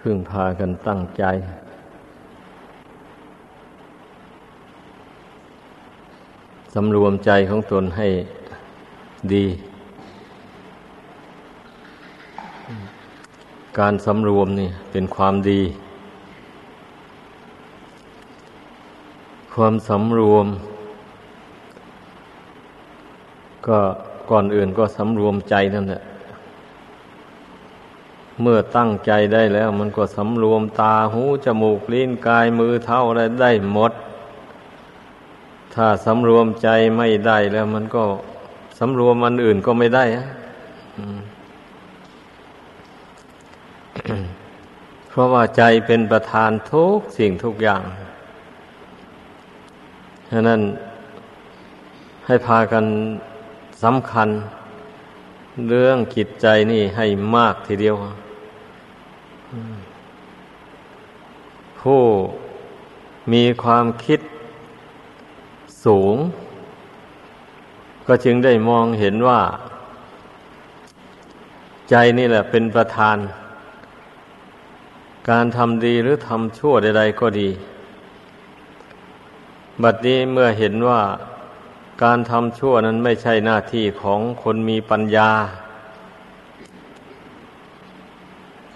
พึ่งพากันตั้งใจ สำรวมใจของตนให้ดี การสำรวมนี่เป็นความดี ความสำรวม ก็ก่อนอื่นก็สำรวมใจนั่นแหละ เมื่อตั้งใจได้แล้ว มันก็สำรวมตาหูจมูกลิ้นกายมือเท้าอะไรได้หมด ถ้าสำรวมใจไม่ได้แล้ว มันก็สำรวมอันอื่นก็ไม่ได้อะเพราะว่าใจเป็นประธานทุกสิ่งทุกอย่างฉะนั้นให้พากันสำคัญ เรื่องจิตใจนี่ให้มากทีเดียว ผู้มีความคิดสูง ก็จึงได้มองเห็นว่า ใจนี่แหละเป็นประธาน การทำดีหรือทำชั่วใด ๆ ก็ดี บัดนี้เมื่อเห็นว่าการทำชั่วนั้นไม่ใช่หน้าที่ของคนมีปัญญา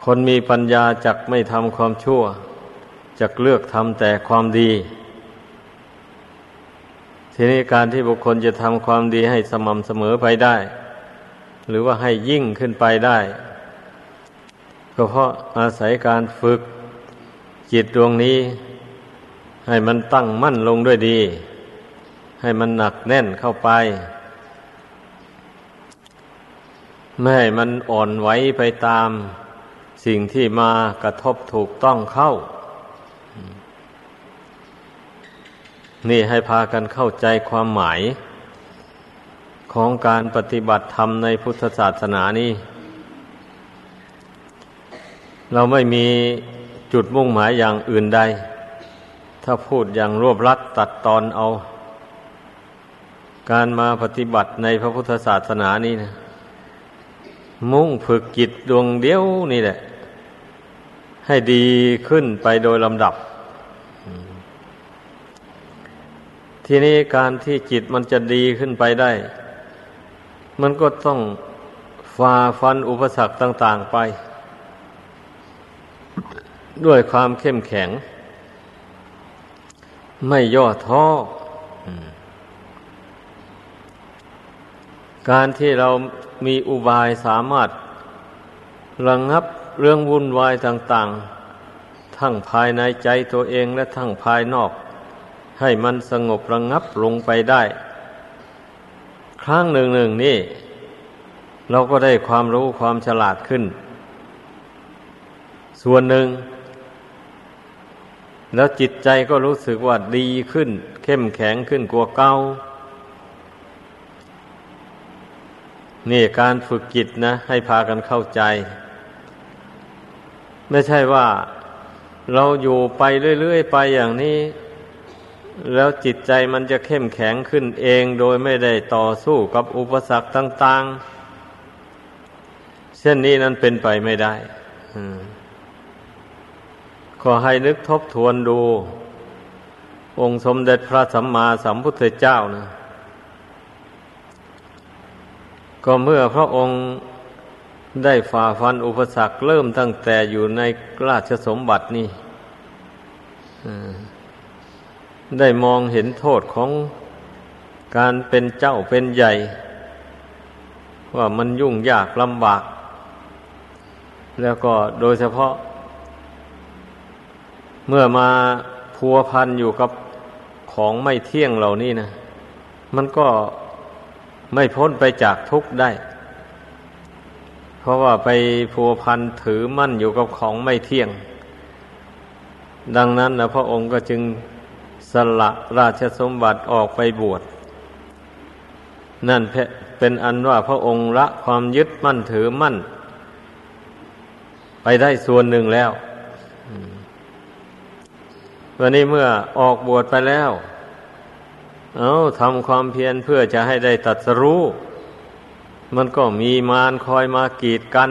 คนมีปัญญาจักไม่ทำความชั่วจักเลือกทำแต่ความดี ทีนี้การที่บุคคลจะทำความดีให้สม่ำเสมอไปได้ หรือว่าให้ยิ่งขึ้นไปได้ ก็เพราะอาศัยการฝึกจิตดวงนี้ ให้มันตั้งมั่นลงด้วยดี ให้มันหนักแน่นเข้าไป ไม่ให้มันอ่อนไหวไปตาม สิ่งที่มากระทบถูกต้องเข้า นี่ให้พากันเข้าใจความหมาย ของการปฏิบัติธรรมในพุทธศาสนานี้เราไม่มีจุดมุ่งหมายอย่างอื่นใด ถ้าพูดอย่างรวบรัดตัดตอนเอา การมาปฏิบัติในพระพุทธศาสนานี้นะมุ่งฝึกจิตดวงเดียวนี่แหละ ให้ดีขึ้นไปโดยลำดับ ทีนี้การที่จิตมันจะดีขึ้นไปได้ มันก็ต้องฝ่าฟันอุปสรรคต่าง ๆไป ด้วยความเข้มแข็ง ไม่ย่อท้อการที่เรามีอุบายสามารถระงงับ เรื่องวุ่นวายต่างๆ ทั้งภายในใจตัวเองและทั้งภายนอก ให้มันสงบระงงับลงไปได้ ครั้งหนึ่งหนึ่งนี่ เราก็ได้ความรู้ความฉลาดขึ้น ส่วนหนึ่ง แล้วจิตใจก็รู้สึกว่าดีขึ้น เข้มแข็งขึ้นกว่าเก่านี่การฝึกจิตนะ ให้พากันเข้าใจ ไม่ใช่ว่าเราอยู่ไปเรื่อยๆไปอย่างนี้ แล้วจิตใจมันจะเข้มแข็งขึ้นเองโดยไม่ได้ต่อสู้กับอุปสรรคต่าง ๆ เช่นนี้นั้นเป็นไปไม่ได้ขอให้นึกทบทวนดู องค์สมเด็จพระสัมมาสัมพุทธเจ้านะก็เมื่อพระองค์ ได้ฝ่าฟันอุปสรรคเริ่มตั้งแต่อยู่ในราชสมบัตินี่ได้มองเห็นโทษของการเป็นเจ้าเป็นใหญ่ ว่ามันยุ่งยากลำบาก แล้วก็โดยเฉพาะ เมื่อมาพัวพันอยู่กับของไม่เที่ยงเหล่านี้นะ มันก็ไม่พ้นไปจากทุกข์ได้ เพราะว่าไปพัวพันถือมั่นอยู่กับของไม่เที่ยง ดังนั้นนะพระองค์ก็จึงสละราชสมบัติออกไปบวชนั่นเป็นอันว่าพระองค์ละความยึดมั่นถือมั่น ไปได้ส่วนหนึ่งแล้ววันนี้เมื่อออกบวชไปแล้ว เอาทำความเพียรเพื่อจะให้ได้ตัดสรู้ มันก็มีมารคอยมากีดกัน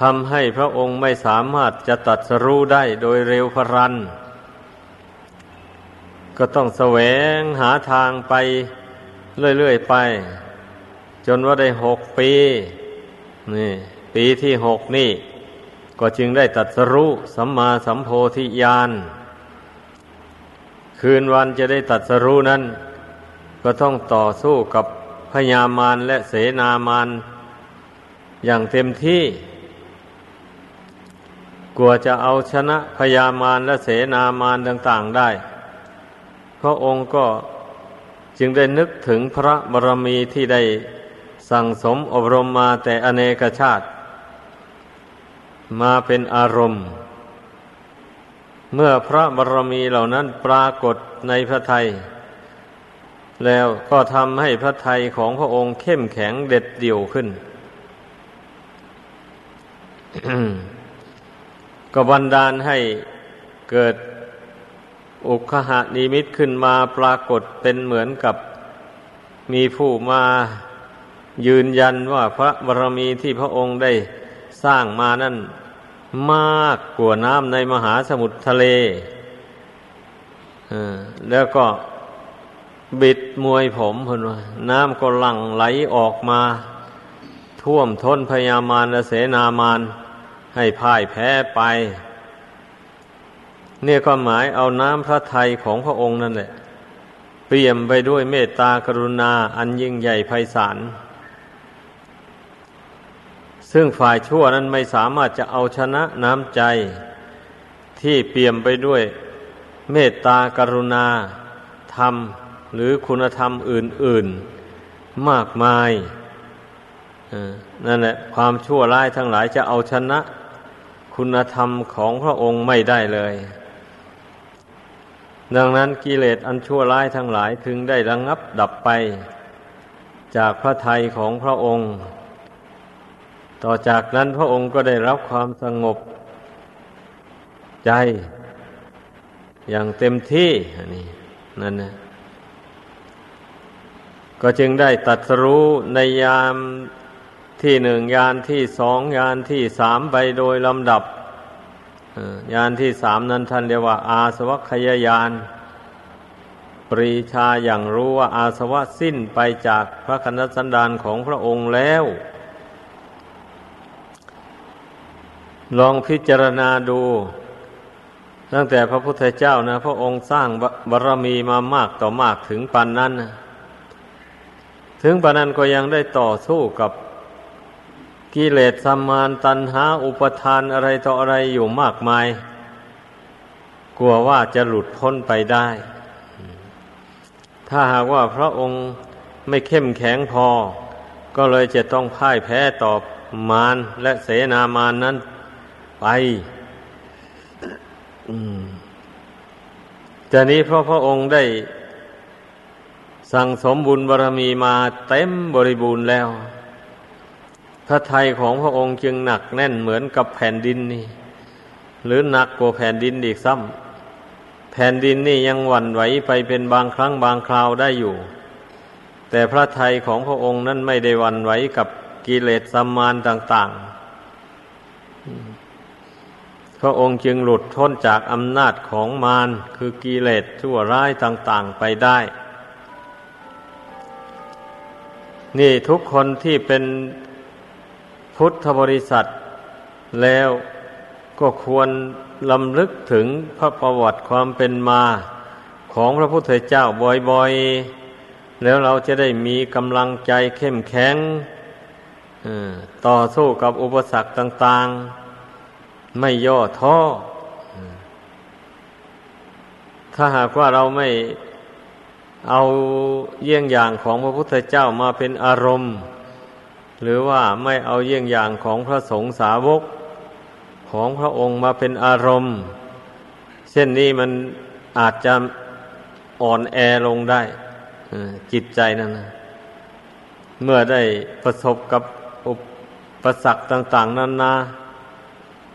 ทำให้พระองค์ไม่สามารถจะตัดสรู้ได้โดยเร็วพรัน ก็ต้องแสวงหาทางไปเรื่อยๆไป จนว่าได้หกปี นี่ ปีที่หกนี่ ก็จึงได้ตัดสรู้สัมมาสัมโพธิญาณ คืนวันจะได้ตัดสรู้นั้น ก็ต้องต่อสู้กับ พญามารและเสนามารอย่างเต็มที่ กลัวจะเอาชนะพญามารและเสนามารต่างๆได้ พระองค์ก็จึงได้นึกถึงพระบรมีที่ได้สั่งสมอบรมมาแต่อเนกชาติ มาเป็นอารมณ์ เมื่อพระบรมีเหล่านั้นปรากฏในพระไทย แล้วก็ทำให้พระไทยของพระองค์เข้มแข็งเด็ดเดี่ยวขึ้น ก็บันดาลให้เกิดอุคหานิมิตขึ้นมาปรากฏเป็นเหมือนกับมีผู้มายืนยันว่าพระบรมีที่พระองค์ได้สร้างมานั้นมากกว่าน้ำในมหาสมุทรทะเลแล้วก็ บิดมวยผมพนว่าน้ำก็หลั่งไหลออกมา ท่วมท้นพยามารและเสนามารให้พ่ายแพ้ไป เนี่ยก็หมายเอาน้ำพระทัยของพระองค์นั่นแหละ เปี่ยมไปด้วยเมตตากรุณาอันยิ่งใหญ่ไพศาลซึ่งฝ่ายชั่วนั้นไม่สามารถจะเอาชนะน้ำใจ ที่เปี่ยมไปด้วยเมตตากรุณาธรรม หรือคุณธรรมอื่น ๆมากมายนั่นแหละความชั่วร้ายทั้งหลายจะเอาชนะ คุณธรรมของพระองค์ไม่ได้เลย ดังนั้นกิเลสอันชั่วร้ายทั้งหลายถึงได้ระงงับดับไป จากพระทัยของพระองค์ ต่อจากนั้นพระองค์ก็ได้รับความสงบใจ อย่างเต็มที่นี่นั่นนะ ก็จึงได้ตัดรู้ในยามที่หนึ่งยานที่สองยานที่สามไปโดยลำดับยานที่สามนั้นท่านเรียกว่า อาสวัคยายาน ปรีชาอย่างรู้ว่าอาสวะสิ้นไปจากพระคณสันดานของพระองค์แล้ว ลองพิจารณาดู ตั้งแต่พระพุทธเจ้านะ พระองค์สร้างบารมีมามากต่อมากถึงปันนั้นนะ ถึงปันนั้นก็ยังได้ต่อสู้กับกิเลสสมานตัณหาอุปทานอะไรต่ออะไรอยู่มากมาย กลัวว่าจะหลุดพ้นไปได้ ถ้าหากว่าพระองค์ไม่เข้มแข็งพอ ก็เลยจะต้องพ่ายแพ้ต่อมารและเสนามารนนั้นไปแต่นี้เพราะพระองค์ได้ สั่งสมบุญบารมีมาเต็มบริบูรณ์แล้ว พระไทยของพระองค์จึงหนักแน่นเหมือนกับแผ่นดินนี่ หรือหนักกว่าแผ่นดินอีกซ้ำแผ่นดินนี่ยังหวั่นไหวไปเป็นบางครั้งบางคราวได้อยู่ แต่พระไทยของพระองค์นั้นไม่ได้หวั่นไหวกับกิเลสสัมมานต่าง ๆ พระองค์จึงหลุดพ้นจากอำนาจของมารคือกิเลสชั่วร้ายต่าง ๆ ไปได้ นี่ทุกคนที่เป็นพุทธบริษัท แล้วก็ควรลำลึกถึงพระประวัติความเป็นมาของพระพุทธเจ้าบ่อยๆ แล้วเราจะได้มีกำลังใจเข้มแข็งต่อสู้กับอุปสรรคต่าง ๆ ไม่ย่อท้อถ้าหากว่าเราไม่ เอาเยี่ยงอย่างของพระพุทธเจ้ามาเป็นอารมณ์ หรือว่าไม่เอาเยี่ยงอย่างของพระสงฆ์สาวกของพระองค์มาเป็นอารมณ์ เช่นนี้มันอาจจะอ่อนแอลงได้จิตใจนั่นนะเมื่อได้ประสบกับอุปสรรคต่าง ๆนานา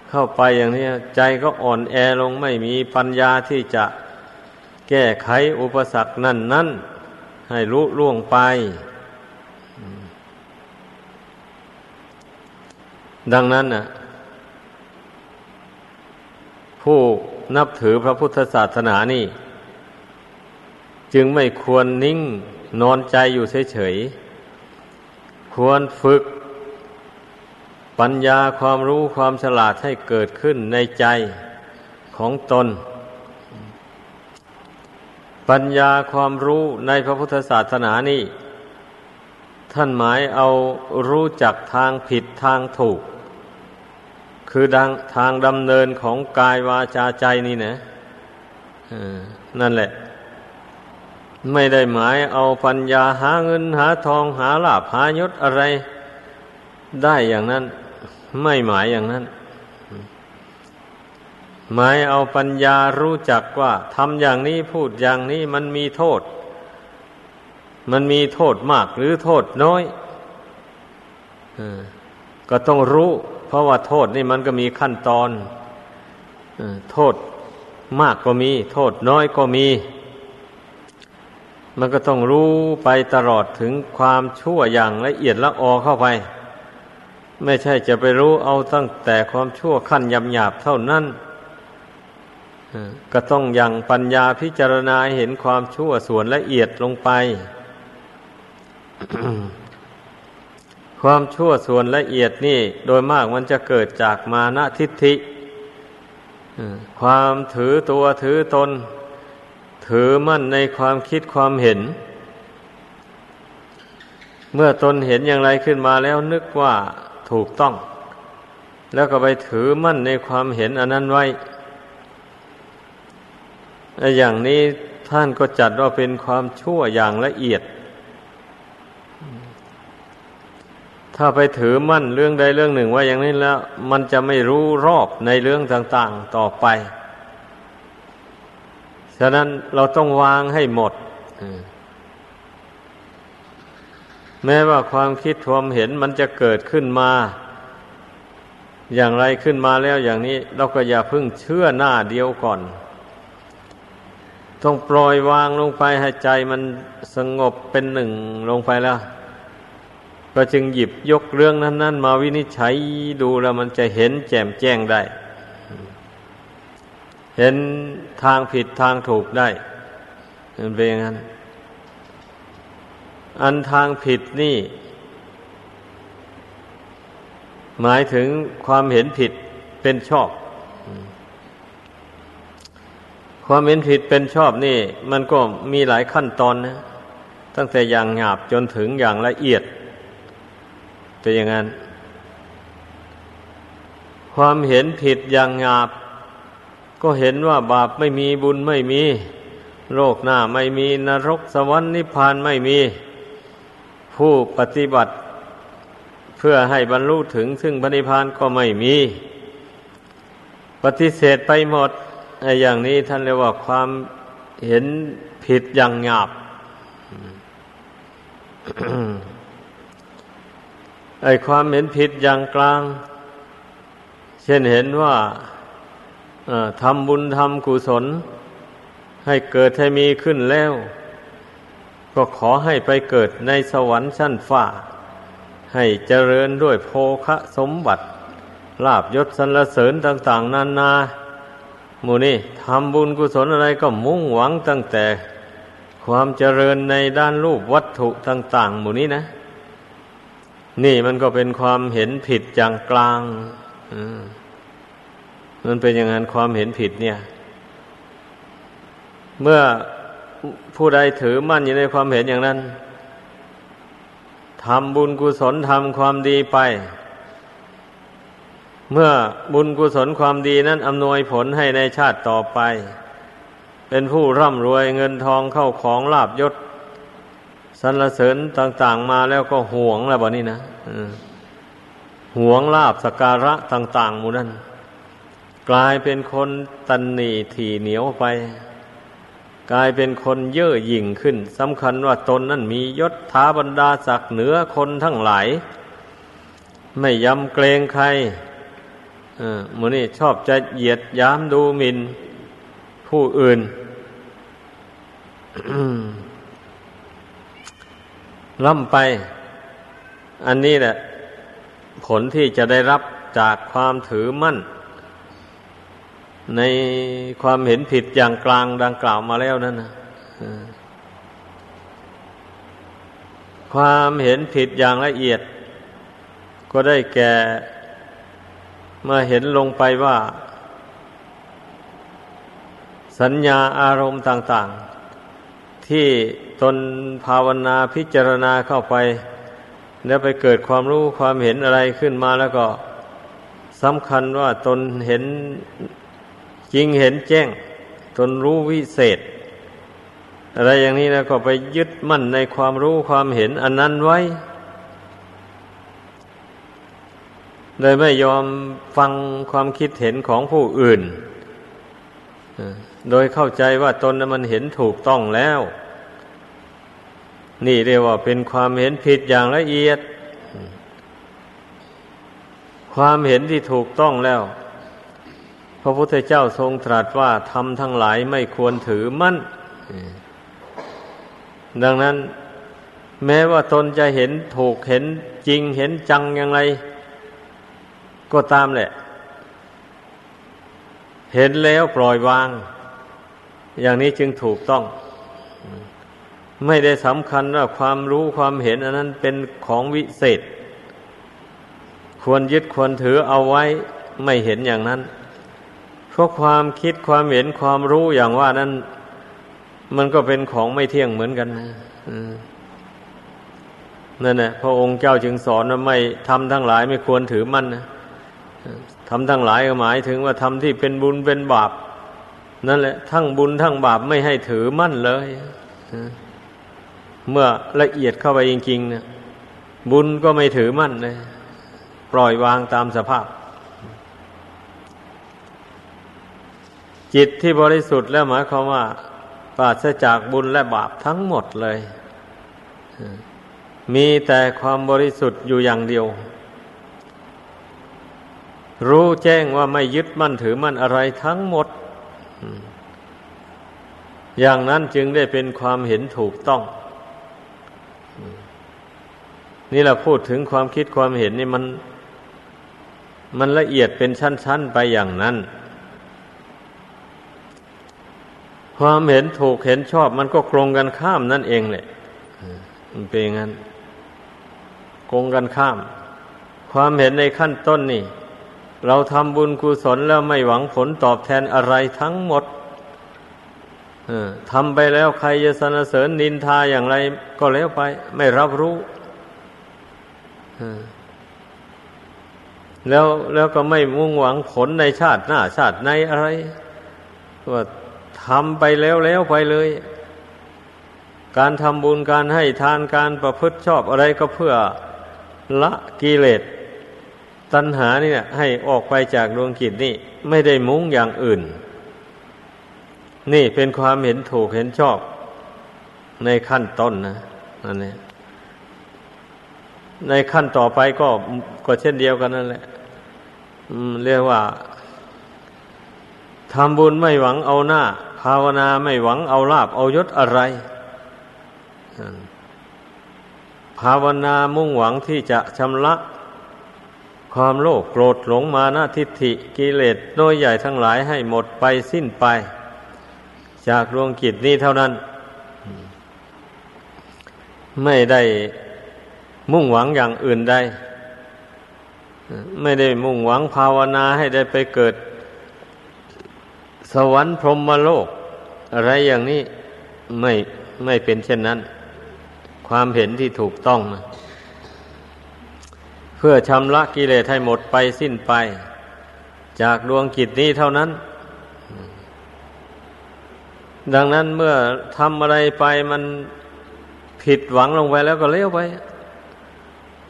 เข้าไปอย่างนี้ใจก็อ่อนแอลงไม่มีปัญญาที่จะ แก้ไขอุปสรรคนั่นนั่นให้รู้ล่วงไป ดังนั้นน่ะผู้นับถือพระพุทธศาสนานี่ จึงไม่ควรนิ่งนอนใจอยู่เฉยๆ ควรฝึกปัญญาความรู้ความฉลาดให้เกิดขึ้นในใจของตน ปัญญาความรู้ในพระพุทธศาสนานี่ ท่านหมายเอารู้จักทางผิดทางถูก คือดังทางดำเนินของกายวาจาใจนี่นะนั่นแหละ ไม่ได้หมายเอาปัญญาหาเงินหาทองหาลาภหายศอะไร ได้อย่างนั้น ไม่หมายอย่างนั้น หมายเอาปัญญารู้จักว่าทำอย่างนี้พูดอย่างนี้มันมีโทษ มันมีโทษมากหรือโทษน้อยก็ต้องรู้ เพราะว่าโทษนี่มันก็มีขั้นตอนโทษมากก็มี โทษน้อยก็มี มันก็ต้องรู้ไปตลอดถึงความชั่วอย่างละเอียดละออเข้าไป ไม่ใช่จะไปรู้เอาตั้งแต่ความชั่วขั้นยำหยาบเท่านั้น ก็ต้องยังปัญญาพิจารณาเห็นความชั่วส่วนละเอียดลงไป ความชั่วส่วนละเอียดนี่ โดยมากมันจะเกิดจากมานะทิฏฐิความถือตัวถือตน ถือมั่นในความคิดความเห็น เมื่อตนเห็นอย่างไรขึ้นมาแล้วนึกว่าถูกต้อง แล้วก็ไปถือมั่นในความเห็นอันนั้นไว้ อย่างนี้ท่านก็จัดว่าเป็นความชั่วอย่างละเอียด ถ้าไปถือมั่นเรื่องใดเรื่องหนึ่งว่าอย่างนี้แล้ว มันจะไม่รู้รอบในเรื่องต่าง ๆต่อไป ฉะนั้นเราต้องวางให้หมด แม้ว่าความคิดทวามเห็นมันจะเกิดขึ้นมา อย่างไรขึ้นมาแล้วอย่างนี้ เราก็อย่าพึ่งเชื่อหน้าเดียวก่อน ต้องปล่อยวางลงไปให้ใจมันสงบเป็นหนึ่งลงไปแล้ว ก็จึงหยิบยกเรื่องนั้น ๆ มาวินิจฉัยดูแล้วมันจะเห็นแจ่มแจ้งได้ เห็นทางผิดทางถูกได้เป็นอย่างนั้น อันทางผิดนี่ หมายถึงความเห็นผิดเป็นชอบ ความเห็นผิดเป็นชอบนี่ มันก็มีหลายขั้นตอนนะ ตั้งแต่อย่างหยาบจนถึงอย่างละเอียดเป็นอย่างนั้น ความเห็นผิดอย่างหยาบ ก็เห็นว่าบาปไม่มีบุญไม่มี โลกหน้าไม่มีนรกสวรรค์นิพพานไม่มี ผู้ปฏิบัติ เพื่อให้บรรลุถึงซึ่งพระนิพพานก็ไม่มี ปฏิเสธไปหมด อ้อย่างนี้ท่านเรียกว่าความเห็นผิดอย่างหยาบไอ้ความเห็นผิดอย่างกลาง เช่นเห็นว่าทำบุญทำกุศล ให้เกิดให้มีขึ้นแล้ว ก็ขอให้ไปเกิดในสวรรค์ชั้นฟ้า ให้เจริญด้วยโภคะสมบัติลาบยศสรรเสริญต่าง ๆนานานา มูนี่ทำบุญกุศลอะไรก็มุ่งหวังตั้งแต่ความเจริญในด้านรูปวัตถุต่าง ๆ หมู่นี้นะ นี่มันก็เป็นความเห็นผิดอย่างกลางมันเป็นอย่างนั้นความเห็นผิดเนี่ย เมื่อผู้ใดถือมั่นอยู่ในความเห็นอย่างนั้นทำบุญกุศลทำความดีไป เมื่อบุญกุศลความดีนั้นอำนวยผลให้ในชาติต่อไป เป็นผู้ร่ำรวยเงินทองเข้าของลาบยศสรรเสริญต่าง ๆ มาแล้วก็ห่วงแล้วบ่นี้นะห่วงลาบสการะต่างๆหมู่นั้นกลายเป็นคนตันหนีถี่เหนียวไป กลายเป็นคนเย่อหยิ่งขึ้นสำคัญว่าตนนั้นมียศถาบรรดาศักดิ์เหนือคนทั้งหลาย ไม่ยำเกรงใคร มือนี่ชอบจะเหยียดย้ำดูหมินผู้อื่นล่ำไป อันนี้แหละ ผลที่จะได้รับจากความถือมั่น ในความเห็นผิดอย่างกลางดังกล่าวมาแล้วนั่นนะความเห็นผิดอย่างละเอียด ก็ได้แก่ มาเห็นลงไปว่า สัญญาอารมณ์ต่าง ๆ ที่ตนภาวนาพิจารณาเข้าไป แล้วไปเกิดความรู้ความเห็นอะไรขึ้นมาแล้วก็สำคัญว่าตนเห็นจริงเห็นแจ้ง ตนรู้วิเศษ อะไรอย่างนี้แล้วก็ไปยึดมั่นในความรู้ความเห็นอันนั้นไว้ เลยไม่ยอมฟังความคิดเห็นของผู้อื่น โดยเข้าใจว่าตนนั้นมันเห็นถูกต้องแล้ว นี่เรียกว่าเป็นความเห็นผิดอย่างละเอียด ความเห็นที่ถูกต้องแล้ว พระพุทธเจ้าทรงตรัสว่าทำทั้งหลายไม่ควรถือมั่น ดังนั้น แม้ว่าตนจะเห็นถูกเห็นจริงเห็นจังอย่างไร ก็ตามแหละ เห็นแล้วปล่อยวาง อย่างนี้จึงถูกต้อง ไม่ได้สำคัญว่าความรู้ความเห็นอันนั้นเป็นของวิเศษ ควรยึดควรถือเอาไว้ไม่เห็นอย่างนั้น เพราะความคิดความเห็นความรู้อย่างว่านั้น มันก็เป็นของไม่เที่ยงเหมือนกันนะนั่นแหละพระองค์เจ้าจึงสอนว่าไม่ทำทั้งหลายไม่ควรถือมั่นนะ ทำทั้งหลายก็หมายถึงว่าทำที่เป็นบุญเป็นบาป นั่นแหละ ทั้งบุญทั้งบาปไม่ให้ถือมั่นเลยเมื่อละเอียดเข้าไปจริงๆเนี่ยบุญก็ไม่ถือมั่นเลย ปล่อยวางตามสภาพ จิตที่บริสุทธิ์แล้วหมายความว่าปราศจากบุญและบาปทั้งหมดเลย มีแต่ความบริสุทธิ์อยู่อย่างเดียว รู้แจ้งว่าไม่ยึดมั่นถือมั่นอะไรทั้งหมด อย่างนั้นจึงได้เป็นความเห็นถูกต้อง นี่เราพูดถึงความคิดความเห็นนี่มัน มันละเอียดเป็นชั้น ๆ ไปอย่างนั้น ความเห็นถูกเห็นชอบ มันก็ตรงกันข้ามนั่นเองแหละมันเป็นอย่างนั้นตรงกันข้าม ความเห็นในขั้นต้นนี่ เราทำบุญกุศลแล้วไม่หวังผลตอบแทนอะไรทั้งหมดทำไปแล้วใครจะสนเสริญนินทาอย่างไร ก็แล้วไป ไม่รับรู้แล้วแล้วก็ไม่มุ่งหวังผลในชาติหน้า ชาติในอะไรว่าทำไปแล้วแล้วไปเลย การทำบุญการให้ทานการประพฤติชอบอะไรก็เพื่อละกิเลส ตัณหานี่ให้ออกไปจากดวงกิจนี่ไม่ได้มุ้งอย่างอื่น นี่เป็นความเห็นถูกเห็นชอบ ในขั้นต้นนะนั่นเองในขั้นต่อไปก็ก็เช่นเดียวกันนั่นแหละเรียกว่าทำบุญไม่หวังเอาหน้า ภาวนาไม่หวังเอาลาบเอายศอะไร ภาวนามุ่งหวังที่จะชำระ ความโลภโกรธหลงมานะทิฏฐิกิเลสน้อยใหญ่ทั้งหลายให้หมดไปสิ้นไป จากดวงกิจนี้เท่านั้น ไม่ได้มุ่งหวังอย่างอื่นใดไม่ได้มุ่งหวังภาวนาให้ได้ไปเกิด สวรรค์พรหมโลก อะไรอย่างนี้ไม่ไม่เป็นเช่นนั้น ความเห็นที่ถูกต้องนะ เพื่อชำระกิเลสให้หมดไปสิ้นไป จากดวงกิจนี้เท่านั้น ดังนั้นเมื่อทำอะไรไปมันผิดหวังลงไปแล้วก็เลี้ยวไป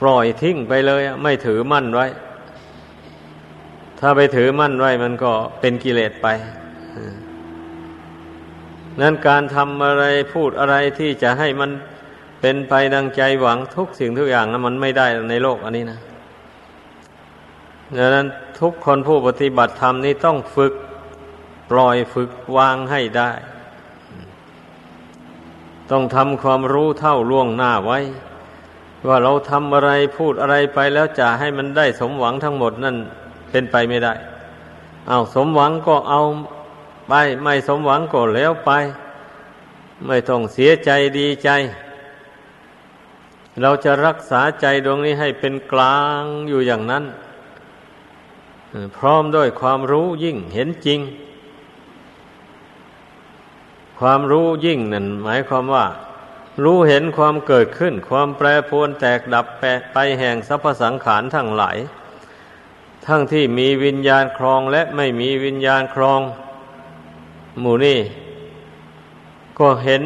ปล่อยทิ้งไปเลยไม่ถือมั่นไว้ ถ้าไปถือมั่นไว้มันก็เป็นกิเลสไปนั้นการทำอะไรพูดอะไรที่จะให้มัน เป็นไปดังใจหวังทุกสิ่งทุกอย่างนะมันไม่ได้ในโลกอันนี้นะดังนั้นทุกคนผู้ปฏิบัติธรรมนี้ต้องฝึกปล่อยฝึกวางให้ได้ ต้องทำความรู้เท่าล่วงหน้าไว้ ว่าเราทำอะไรพูดอะไรไปแล้วจะให้มันได้สมหวังทั้งหมดนั่นเป็นไปไม่ได้ เอาสมหวังก็เอาไป ไม่สมหวังก็แล้วไป ไม่ต้องเสียใจดีใจ เราจะรักษาใจดวงนี้ให้เป็นกลางอยู่อย่างนั้น พร้อมด้วยความรู้ยิ่งเห็นจริง ความรู้ยิ่งนั่นหมายความว่า รู้เห็นความเกิดขึ้น ความแปรปรวนแตกดับแปไปแห่งสรรพสังขารทั้งหลาย ทั้งที่มีวิญญาณครองและไม่มีวิญญาณครอง หมู่นี่ ก็เห็น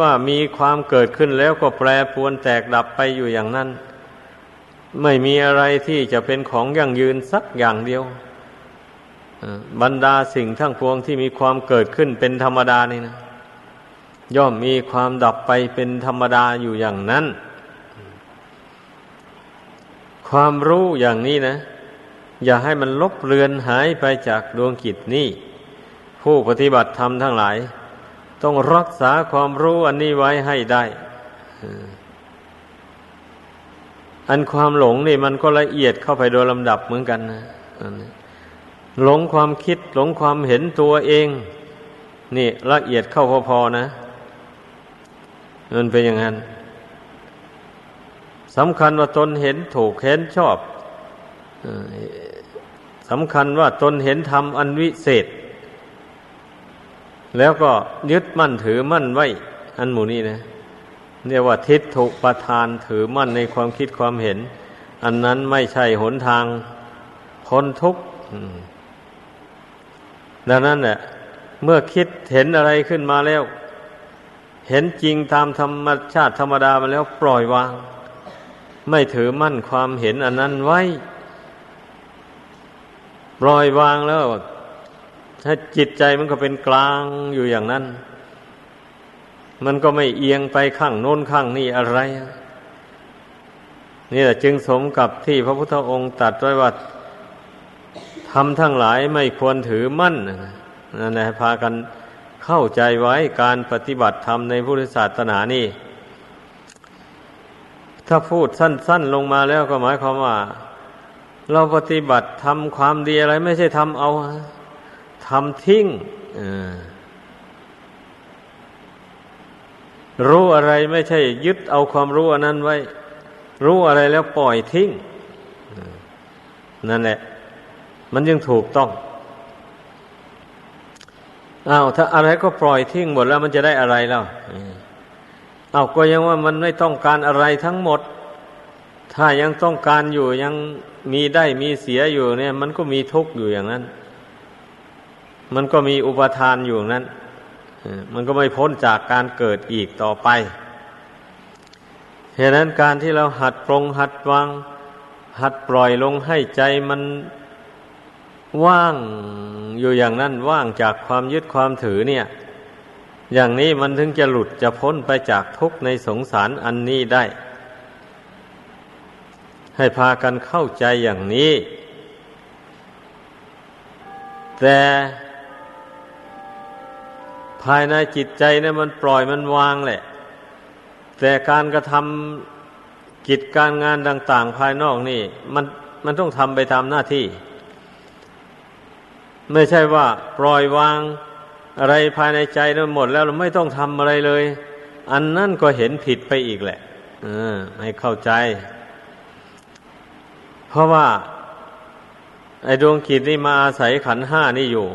ว่ามีความเกิดขึ้นแล้วก็แปรปวนแตกดับไปอยู่อย่างนั้น ไม่มีอะไรที่จะเป็นของยั่งยืนสักอย่างเดียวบรรดาสิ่งทั้งปวงที่มีความเกิดขึ้นเป็นธรรมดานี่นะย่อมมีความดับไปเป็นธรรมดาอยู่อย่างนั้น ความรู้อย่างนี้นะ อย่าให้มันลบเลือนหายไปจากดวงกิจนี้ผู้ปฏิบัติธรรมทั้งหลาย ต้องรักษาความรู้อันนี้ไว้ให้ได้อันความหลงนี่มันก็ละเอียดเข้าไปโดยลำดับเหมือนกันนะหลงความคิดหลงความเห็นตัวเอง นี่ละเอียดเข้าพอๆนะมันเป็นอย่างนั้นสำคัญว่าตนเห็นถูกเห็นชอบสำคัญว่าตนเห็นธรรมอันวิเศษ แล้วก็ยึดมั่นถือมั่นไว้ อันหมู่นี้นะเรียกว่าทิฏฐุประทานถือมั่นในความคิดความเห็น อันนั้นไม่ใช่หนทางพ้นทุกข์ดังนั้นแหละเมื่อคิดเห็นอะไรขึ้นมาแล้ว เห็นจริงตามธรรมชาติธรรมดามาแล้วปล่อยวาง ไม่ถือมั่นความเห็นอันนั้นไว้ ปล่อยวางแล้ว ถ้าจิตใจมันก็เป็นกลางอยู่อย่างนั้น มันก็ไม่เอียงไปข้างโน้นข้างนี่อะไร นี่แหละจึงสมกับที่พระพุทธองค์ตรัสไว้ว่าทำทั้งหลายไม่ควรถือมั่นนั่นแหละพากันเข้าใจไว้การปฏิบัติธรรมในพุทธศาสนานี่ ถ้าพูดสั้น ๆ ลงมาแล้วก็หมายความว่า เราปฏิบัติทำความดีอะไร ไม่ใช่ทำเอา ทำทิ้งรู้อะไรไม่ใช่ ยึดเอาความรู้อันนั้นไว้ รู้อะไรแล้วปล่อยทิ้งนั่นแหละ มันยังถูกต้องอา้าวถ้าอะไรก็ปล่อยทิ้งหมดแล้วมันจะได้อะไรแล้วอา้าวก็ยังว่ามันไม่ต้องการอะไรทั้งหมด ถ้ายังต้องการอยู่ยังมีได้มีเสียอยู่เนี่ย มันก็มีทุกข์อยู่อย่างนั้น มันก็มีอุปทานอยู่นั้น มันก็ไม่พ้นจากการเกิดอีกต่อไปเหตุนั้นการที่เราหัดปรงหัดวาง หัดปล่อยลงให้ใจมันว่างอยู่อย่างนั้นว่างจากความยึดความถือเนี่ย อย่างนี้มันถึงจะหลุดจะพ้นไปจากทุกข์ในสงสารอันนี้ได้ ให้พากันเข้าใจอย่างนี้ แต่ ภายในจิตใจเนี่ยมันปล่อยมันวางแหละ แต่การกระทำกิจการงานต่าง ๆ ภายนอกนี่ มันมันต้องทำไปตามหน้าที่ ไม่ใช่ว่า ปล่อยวางอะไรภายในใจนั้นหมดแล้วเราไม่ต้องทำอะไรเลย อันนั่นก็เห็นผิดไปอีกแหละอให้เข้าใจ เพราะว่า ไอ้ดวงกิจนี่มาอาศัยขันห้านี่อยู่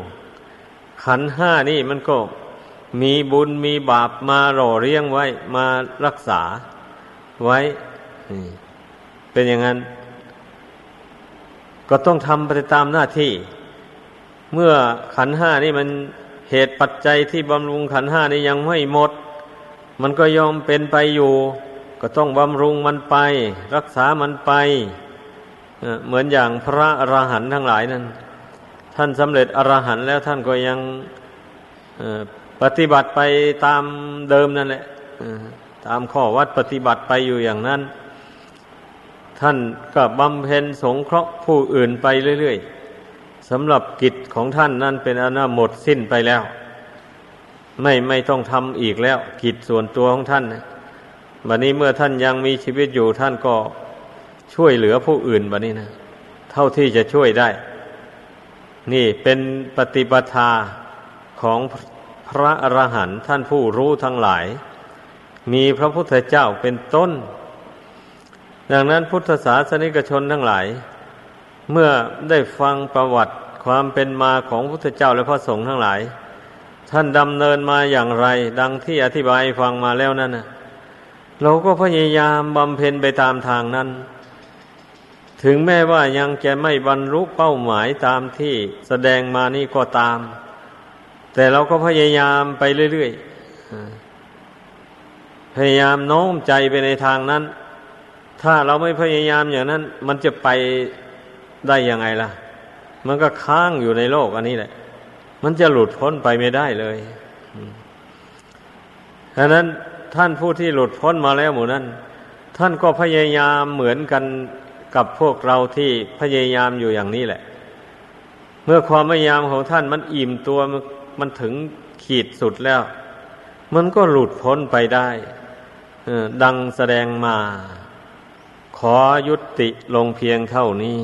ขันห้านี่มันก็ มีบุญมีบาปมาหล่อเลี้ยงไว้มารักษาไว้ เป็นอย่างนั้น ก็ต้องทำไปตามหน้าที่ เมื่อขันห้านี่มันเหตุปัจจัยที่บำรุงขันห้านี่ยังไม่หมด มันก็ยอมเป็นไปอยู่ ก็ต้องบำรุงมันไป รักษามันไป เหมือนอย่างพระอรหันต์ทั้งหลายนั้น ท่านสำเร็จอรหันต์แล้วท่านก็ยัง ปฏิบัติไปตามเดิมนั่นแหละตามข้อวัดปฏิบัติไปอยู่อย่างนั้น ท่านก็บำเพ็ญสงเคราะห์ผู้อื่นไปเรื่อยๆสำหรับกิจของท่านนั่นเป็นอนาหมดสิ้นไปแล้ว ไม่ไม่ต้องทำอีกแล้ว กิจส่วนตัวของท่านวันนี้เมื่อท่านยังมีชีวิตอยู่ท่านก็ช่วยเหลือผู้อื่นแบบนี้นะเท่าที่จะช่วยได้ นี่เป็นปฏิปทาของ พระอรหันต์ท่านผู้รู้ทั้งหลาย มีพระพุทธเจ้าเป็นต้น ดังนั้นพุทธศาสนิกชนทั้งหลาย เมื่อได้ฟังประวัติความเป็นมาของพุทธเจ้าและพระสงฆ์ทั้งหลาย ท่านดำเนินมาอย่างไร ดังที่อธิบายฟังมาแล้วนั่นนะเราก็พยายามบำเพ็ญไปตามทางนั้น ถึงแม้ว่ายังจะไม่บรรลุเป้าหมายตามที่แสดงมานี่ก็ตาม แต่เราก็พยายามไปเรื่อยๆพยายามโน้มใจไปในทางนั้น ถ้าเราไม่พยายามอย่างนั้น มันจะไปได้ยังไงล่ะ มันก็ค้างอยู่ในโลกอันนี้แหละ มันจะหลุดพ้นไปไม่ได้เลยดังนั้นท่านผู้ที่หลุดพ้นมาแล้วหมู่นั้น ท่านก็พยายามเหมือนกันกับพวกเราที่พยายามอยู่อย่างนี้แหละ เมื่อความพยายามของท่านมันอิ่มตัว มันถึงขีดสุดแล้ว มันก็หลุดพ้นไปได้ดังแสดงมา ขอยุติลงเพียงเท่านี้